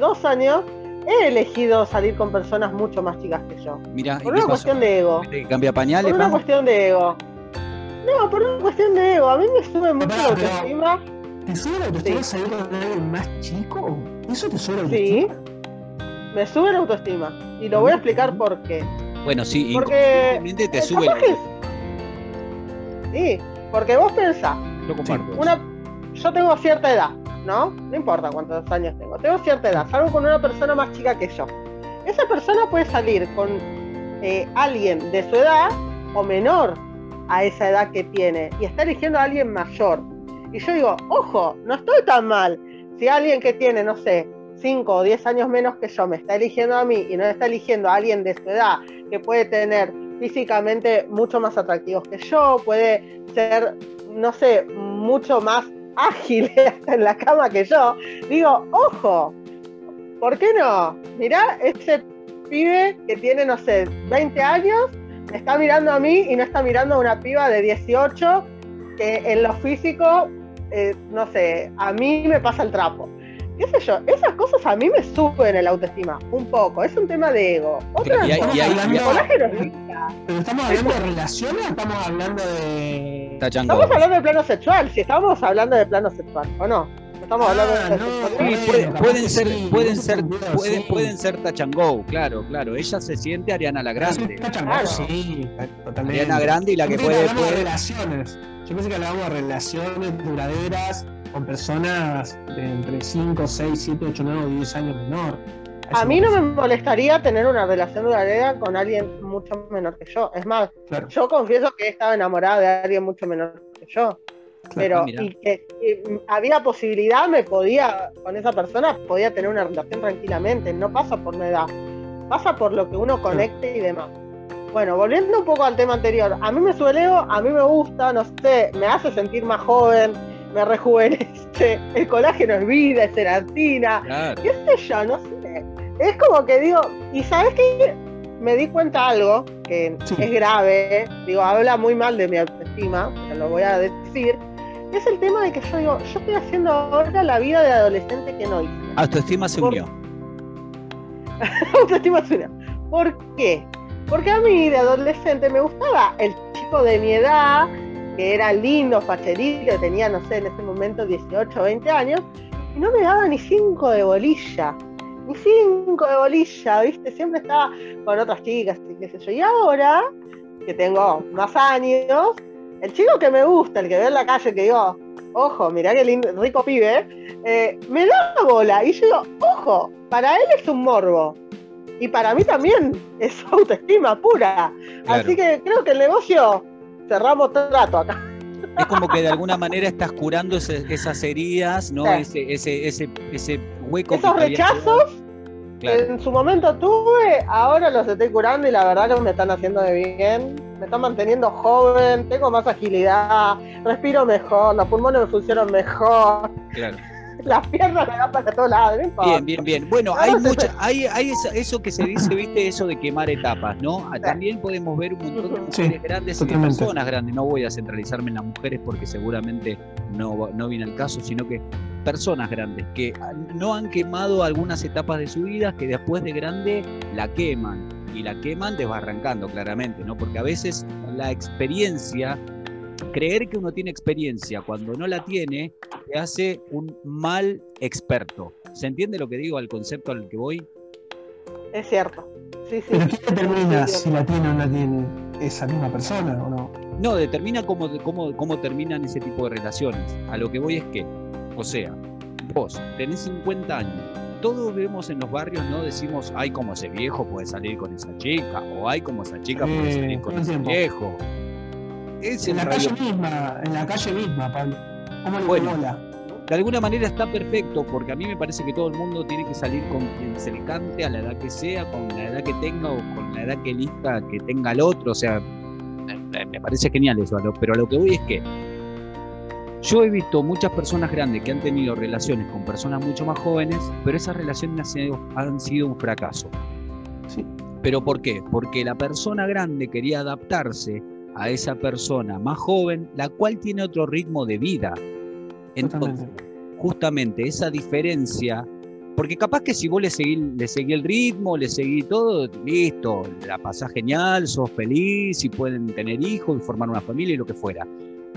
dos años, he elegido salir con personas mucho más chicas que yo. Mira, por una cuestión de ego. ¿Cambia pañales? Por una cuestión de ego. No, por una cuestión de ego. A mí me sube mucho la autoestima. ¿Te sube la autoestima salir con alguien más chico? ¿Eso te sube la autoestima? Sí. Me sube la autoestima. Y lo voy a explicar por qué. Bueno, sí, porque te sube Sí, porque vos pensás. Una... Yo tengo cierta edad, ¿no? No importa cuántos años tengo. Tengo cierta edad. Salgo con una persona más chica que yo. Esa persona puede salir con eh, alguien de su edad o menor a esa edad que tiene y está eligiendo a alguien mayor. Y yo digo, ojo, no estoy tan mal. Si alguien que tiene, no sé, 5 o 10 años menos que yo me está eligiendo a mí y no está eligiendo a alguien de su edad que puede tener físicamente mucho más atractivos que yo, puede ser, no sé, mucho más ágil [LAUGHS] en la cama que yo, digo, ojo, ¿por qué no? Mirá, ese pibe que tiene, no sé, 20 años, me está mirando a mí y no está mirando a una piba de 18 que en lo físico, eh, no sé, a mí me pasa el trapo qué sé yo, esas cosas a mí me suben el autoestima, un poco, es un tema de ego. Otra cosa, Pero estamos hablando de relaciones o estamos hablando de. Estamos hablando de plano sexual, si estamos hablando de plano sexual, ¿o no? Estamos ah, hablando de no, pueden, ser, pueden ser, pueden, pueden ser Tachangó, claro, claro. Ella se siente Ariana la Grande. Tachangó, sí, totalmente. Ariana Grande y la que puede, puede. relaciones. Yo pensé que hablábamos de relaciones duraderas con personas de entre 5, 6, 7, 8, 9 o 10 años menor. A mí no me molestaría tener una relación duradera con alguien mucho menor que yo. Es más, yo confieso que he estado enamorada de alguien mucho menor que yo. pero y que había posibilidad, me podía, con esa persona, podía tener una relación tranquilamente. No pasa por la edad, pasa por lo que uno conecte y demás. Bueno, volviendo un poco al tema anterior, a mí me suele a mí me gusta, no sé, me hace sentir más joven, me rejuvenece, el colágeno es vida, es erantina, qué sé yo, no sé. Es como que digo, y sabes que me di cuenta algo que es grave, digo, habla muy mal de mi autoestima, te lo voy a decir, es el tema de que yo digo, yo estoy haciendo ahora la vida de adolescente que no hice. Autoestima se unió. [LAUGHS] autoestima se unió. ¿Por qué? Porque a mí de adolescente me gustaba el chico de mi edad, que era lindo, facherito, tenía, no sé, en ese momento 18 o 20 años, y no me daba ni cinco de bolilla, ni cinco de bolilla, ¿viste? Siempre estaba con otras chicas, qué sé yo. Y ahora, que tengo más años, el chico que me gusta, el que veo en la calle, que digo, ojo, mirá qué lindo, rico pibe, eh, me da bola. Y yo digo, ojo, para él es un morbo. Y para mí también es [LAUGHS] autoestima pura. Así que creo que el negocio cerramos trato acá. Es como que de alguna manera estás curando esas heridas, ¿no? Ese, ese, ese, ese hueco. Esos rechazos en su momento tuve, ahora los estoy curando y la verdad que me están haciendo de bien. Me están manteniendo joven, tengo más agilidad, respiro mejor, los pulmones me funcionan mejor. Claro. [LAUGHS] las piernas me dan para todos lados. bien, bien, bien. Bueno, hay mucha, hay, hay eso que se dice, viste, eso de quemar etapas, ¿no? Ah, también podemos ver un montón de mujeres grandes y de personas grandes. No voy a centralizarme en las mujeres porque seguramente no, no viene al caso, sino que personas grandes que no han quemado algunas etapas de su vida, que después de grande la queman. Y la queman desbarrancando, claramente, ¿no? Porque a veces la experiencia creer que uno tiene experiencia cuando no la tiene te hace un mal experto. ¿Se entiende lo que digo al concepto al que voy? Es cierto. Sí, sí. Pero ¿quién determina si la tiene o no la tiene esa misma persona o no? No, determina cómo, cómo, cómo terminan ese tipo de relaciones. A lo que voy es que, o sea, vos tenés 50 años, todos vemos en los barrios, ¿no? Decimos, ay, como ese viejo puede salir con esa chica, o ay, como esa chica puede salir con ese viejo en la calle misma, en la calle misma, Pablo. ¿Cómo le bueno, De alguna manera está perfecto, porque a mí me parece que todo el mundo tiene que salir con quien se le cante, a la edad que sea, con la edad que tenga o con la edad que elija que tenga el otro. O sea, me parece genial eso, pero a lo que voy es que yo he visto muchas personas grandes que han tenido relaciones con personas mucho más jóvenes, pero esas relaciones han sido, han sido un fracaso. Sí. ¿Pero por qué? Porque la persona grande quería adaptarse a esa persona más joven, la cual tiene otro ritmo de vida. Entonces, justamente esa diferencia, porque capaz que si vos le seguís, le seguí el ritmo, le seguís todo, listo, la pasás genial, sos feliz y pueden tener hijos y formar una familia y lo que fuera.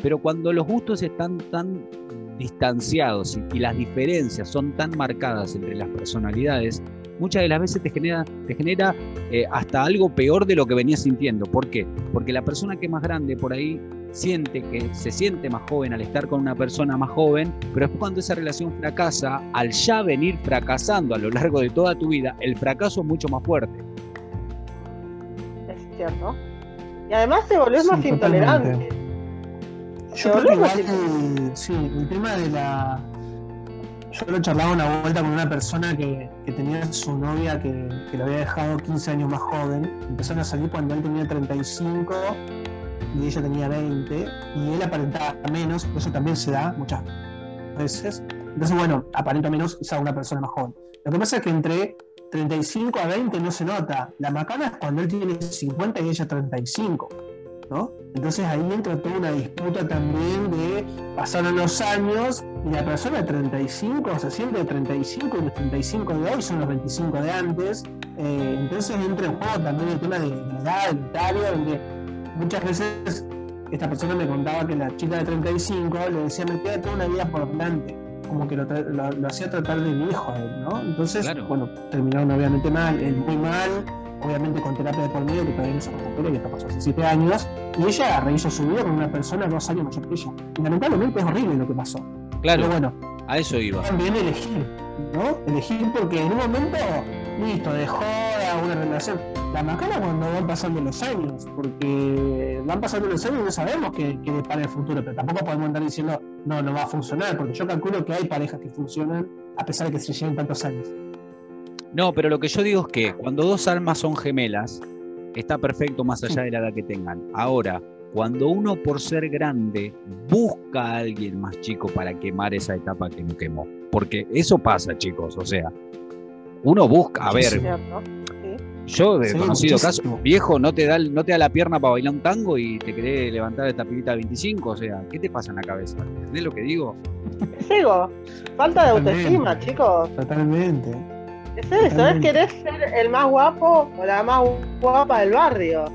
Pero cuando los gustos están tan distanciados y, y las diferencias son tan marcadas entre las personalidades, muchas de las veces te genera, te genera eh, hasta algo peor de lo que venías sintiendo. ¿Por qué? Porque la persona que es más grande por ahí siente que se siente más joven al estar con una persona más joven, pero después cuando esa relación fracasa, al ya venir fracasando a lo largo de toda tu vida, el fracaso es mucho más fuerte. Es cierto. Y además se volvés más intolerante. Yo creo que igual sí, el tema de la yo lo charlaba una vuelta con una persona que, tenía su novia que, lo había dejado 15 años más joven. Empezaron a salir cuando él tenía 35 y ella tenía 20 y él aparentaba menos, eso también se da muchas veces. Entonces, bueno, aparenta menos quizá una persona más joven. Lo que pasa es que entre 35 a 20 no se nota. La macana es cuando él tiene 50 y ella 35. Entonces ahí entra toda una disputa también de pasaron los años y la persona de 35 se siente de 35 y los 35 de hoy son los 25 de antes. Eh, entonces entra en juego también el tema de, la edad, del Italia, donde muchas veces esta persona me contaba que la chica de 35 le decía, me queda toda una vida por delante como que lo, hacía tratar de mi hijo a él, ¿no? Entonces, bueno, terminaron obviamente mal, él muy mal, obviamente con terapia de por medio, que todavía no se recupera, que esto pasó hace 7 años, y ella rehizo su vida con una persona dos años mayor que ella. Y lamentablemente es horrible lo que pasó. Claro. Pero bueno, a eso iba. También elegir, ¿no? Elegir porque en un momento, listo, dejó una relación. La macana cuando van pasando los años, porque van pasando los años y no sabemos qué, qué para el futuro, pero tampoco podemos andar diciendo, no, no va a funcionar, porque yo calculo que hay parejas que funcionan a pesar de que se lleven tantos años. No, pero lo que yo digo es que cuando dos almas son gemelas, está perfecto más allá de la edad que tengan. Ahora, cuando uno por ser grande busca a alguien más chico para quemar esa etapa que no quemó. Porque eso pasa, chicos. O sea, uno busca, a ver. Yo he conocido casos, viejo, no te, da, no te da la pierna para bailar un tango y te querés levantar esta pibita de 25. O sea, ¿qué te pasa en la cabeza? ¿Entendés lo que digo? Sigo. Falta de autoestima, chicos. Totalmente. Es eso, es querer ser el más guapo o la más guapa del barrio.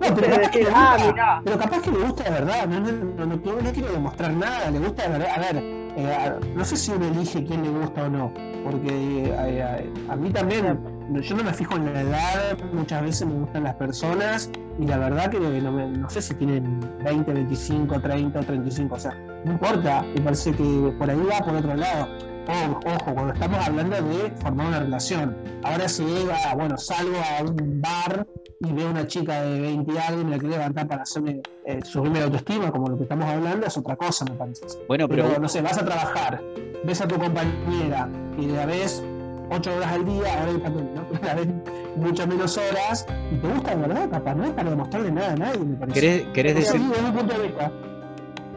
No, pero capaz, que le ah, gusta, pero capaz que le gusta de verdad, no, no, no, quiero demostrar nada, le gusta de verdad. A ver, eh, no sé si uno elige quién le gusta o no, porque eh, a mí también, yo no me fijo en la edad, muchas veces me gustan las personas y la verdad que no, no sé si tienen 20, 25, 30 o 35, o sea, no importa, me parece que por ahí va por otro lado ojo, cuando estamos hablando de formar una relación. Ahora si llega, bueno, salgo a un bar y veo una chica de 20 años y me la quiere levantar para hacerme eh, subirme la autoestima, como lo que estamos hablando, es otra cosa, me parece. Bueno, pero, no sé, vas a trabajar, ves a tu compañera y la ves 8 horas al día, ahora también, ¿no? [LAUGHS] la ves muchas menos horas y te gusta de verdad, papá, no es para demostrarle nada a nadie, me parece. ¿Querés, querés decir...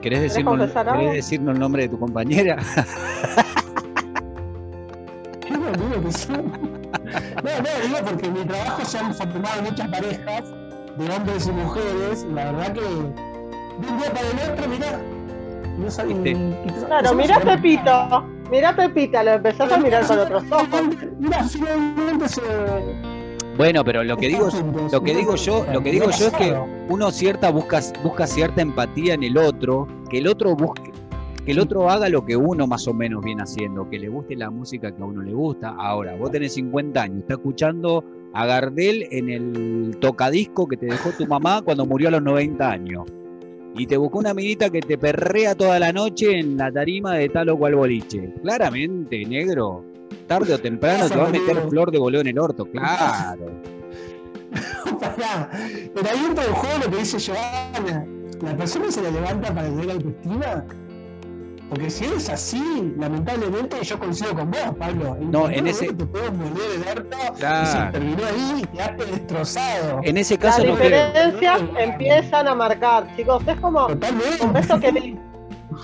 ¿Querés decirnos, ¿Querés decirnos el nombre de tu compañera? [LAUGHS] [LAUGHS] No, no, digo porque en mi trabajo se han formado muchas parejas de hombres y mujeres, y la verdad que de un día para el otro, mirá. No sabía, claro, mirá Pepito, mirá Pepita, lo empezás a mirar con otros ojos. Mirá, finalmente se bueno, pero lo que digo, lo que digo yo, lo que digo yo es que uno cierta busca, busca cierta empatía en el otro, que el otro busque, que el otro haga lo que uno más o menos viene haciendo, que le guste la música que a uno le gusta. Ahora, vos tenés 50 años, estás escuchando a Gardel en el tocadisco que te dejó tu mamá cuando murió a los 90 años. Y te buscó una amiguita que te perrea toda la noche en la tarima de tal o cual boliche. Claramente, negro, tarde o temprano te va a meter flor de boleo en el orto, claro. [LAUGHS] pero ahí entra el juego lo que dice Joana. La persona se la levanta para tener autoestima. Porque si eres así, lamentablemente yo coincido con vos, Pablo. no, en ese. Te puedes morir de harto y se terminó ahí y quedaste destrozado. En ese caso, Las diferencias empiezan a marcar, chicos. Es como. Totalmente. eso que.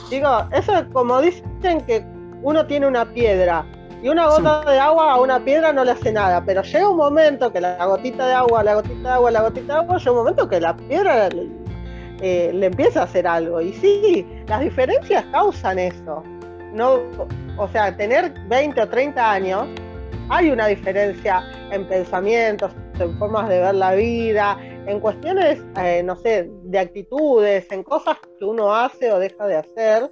Digo, eso es como dicen que uno tiene una piedra y una gota de agua a una piedra no le hace nada, pero llega un momento que la gotita de agua, la gotita de agua, la gotita de agua, llega un momento que la piedra eh, le, empieza a hacer algo. Y sí, las diferencias causan eso. No, o sea, tener 20 o 30 años, hay una diferencia en pensamientos, en formas de ver la vida, en cuestiones, eh, no sé, de actitudes, en cosas que uno hace o deja de hacer.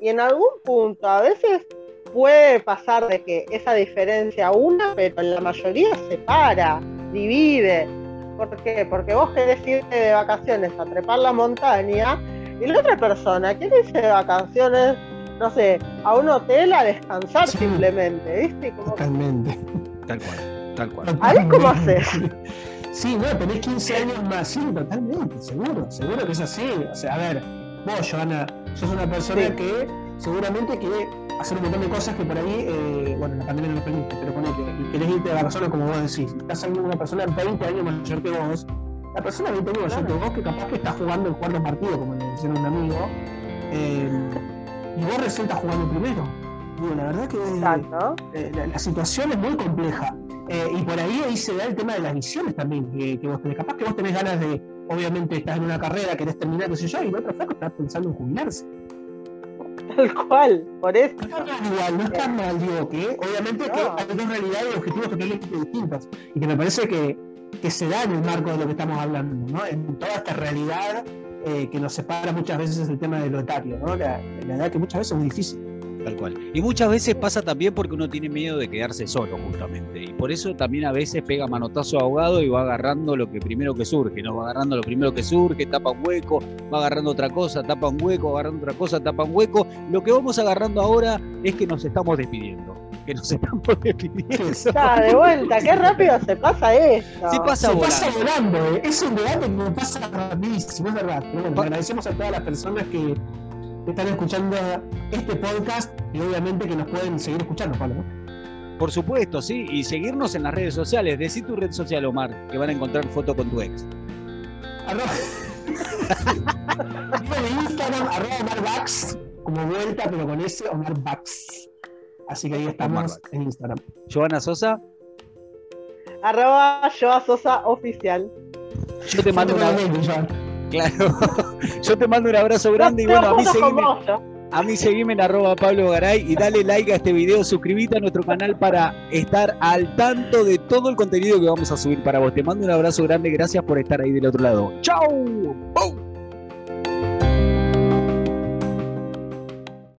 Y en algún punto, a veces puede pasar de que esa diferencia una, pero en la mayoría separa, divide. ¿Por qué? Porque vos querés irte de vacaciones a trepar la montaña y la otra persona irse de vacaciones, no sé, a un hotel a descansar simplemente, ¿viste? Totalmente. Tal cual, tal cual. Ahí cómo haces. [LAUGHS] Sí, no, tenés 15 años más, sí, totalmente, seguro, seguro que es así. O sea, a ver, vos, Joana, sos una persona que seguramente quiere hacer un montón de cosas que por ahí, eh, bueno, la pandemia no lo permite, pero ponete, y querés irte de vacaciones como vos decís, estás saliendo una persona 20 años mayor que vos, la persona 20 años mayor que vos, que capaz que está jugando el cuarto partido, como le decía un amigo, eh, y vos recién estás jugando primero. Digo, la verdad que eh, la, situación es muy compleja. y por ahí ahí se da el tema de las visiones también que, vos tenés. Capaz que vos tenés ganas de, obviamente estás en una carrera, querés terminar, qué sé yo, y el otro flaco está pensando en jubilarse. Tal cual, por eso. No es igual, no es mal, digo que obviamente que hay dos realidades y objetivos totalmente distintos. Y que me parece que, que se da en el marco de lo que estamos hablando, ¿no? En toda esta realidad eh, que nos separa muchas veces el tema de lo etario, ¿no? La, la edad que muchas veces es muy difícil. Tal cual. Y muchas veces pasa también porque uno tiene miedo de quedarse solo, justamente. Y por eso también a veces pega manotazo ahogado y va agarrando lo que primero que surge, ¿no? Va agarrando lo primero que surge, tapa un hueco, va agarrando otra cosa, tapa un hueco, agarrando otra cosa, tapa un hueco. Lo que vamos agarrando ahora es que nos estamos despidiendo. Que nos estamos despidiendo. Está de vuelta, qué rápido se pasa esto. Se pasa volando. Eh. Es un debate que me pasa rapidísimo, es verdad. agradecemos a todas las personas que están escuchando este podcast y obviamente que nos pueden seguir escuchando, Pablo. Por supuesto, sí, y seguirnos en las redes sociales. Decí tu red social, Omar, que van a encontrar foto con tu ex. Arroba... [LAUGHS] en Instagram, arroba Omar como vuelta, pero con ese Omar Bax. Así que ahí estamos en Instagram. Joana Sosa. Arroba Joa Sosa Oficial. Yo te mando una... Claro. [LAUGHS] Yo te mando un abrazo grande y bueno, a mí seguime, a mí seguime en arroba Pablo Garay y dale like a este video, suscríbete a nuestro canal para estar al tanto de todo el contenido que vamos a subir para vos. Te mando un abrazo grande, gracias por estar ahí del otro lado. ¡Chao!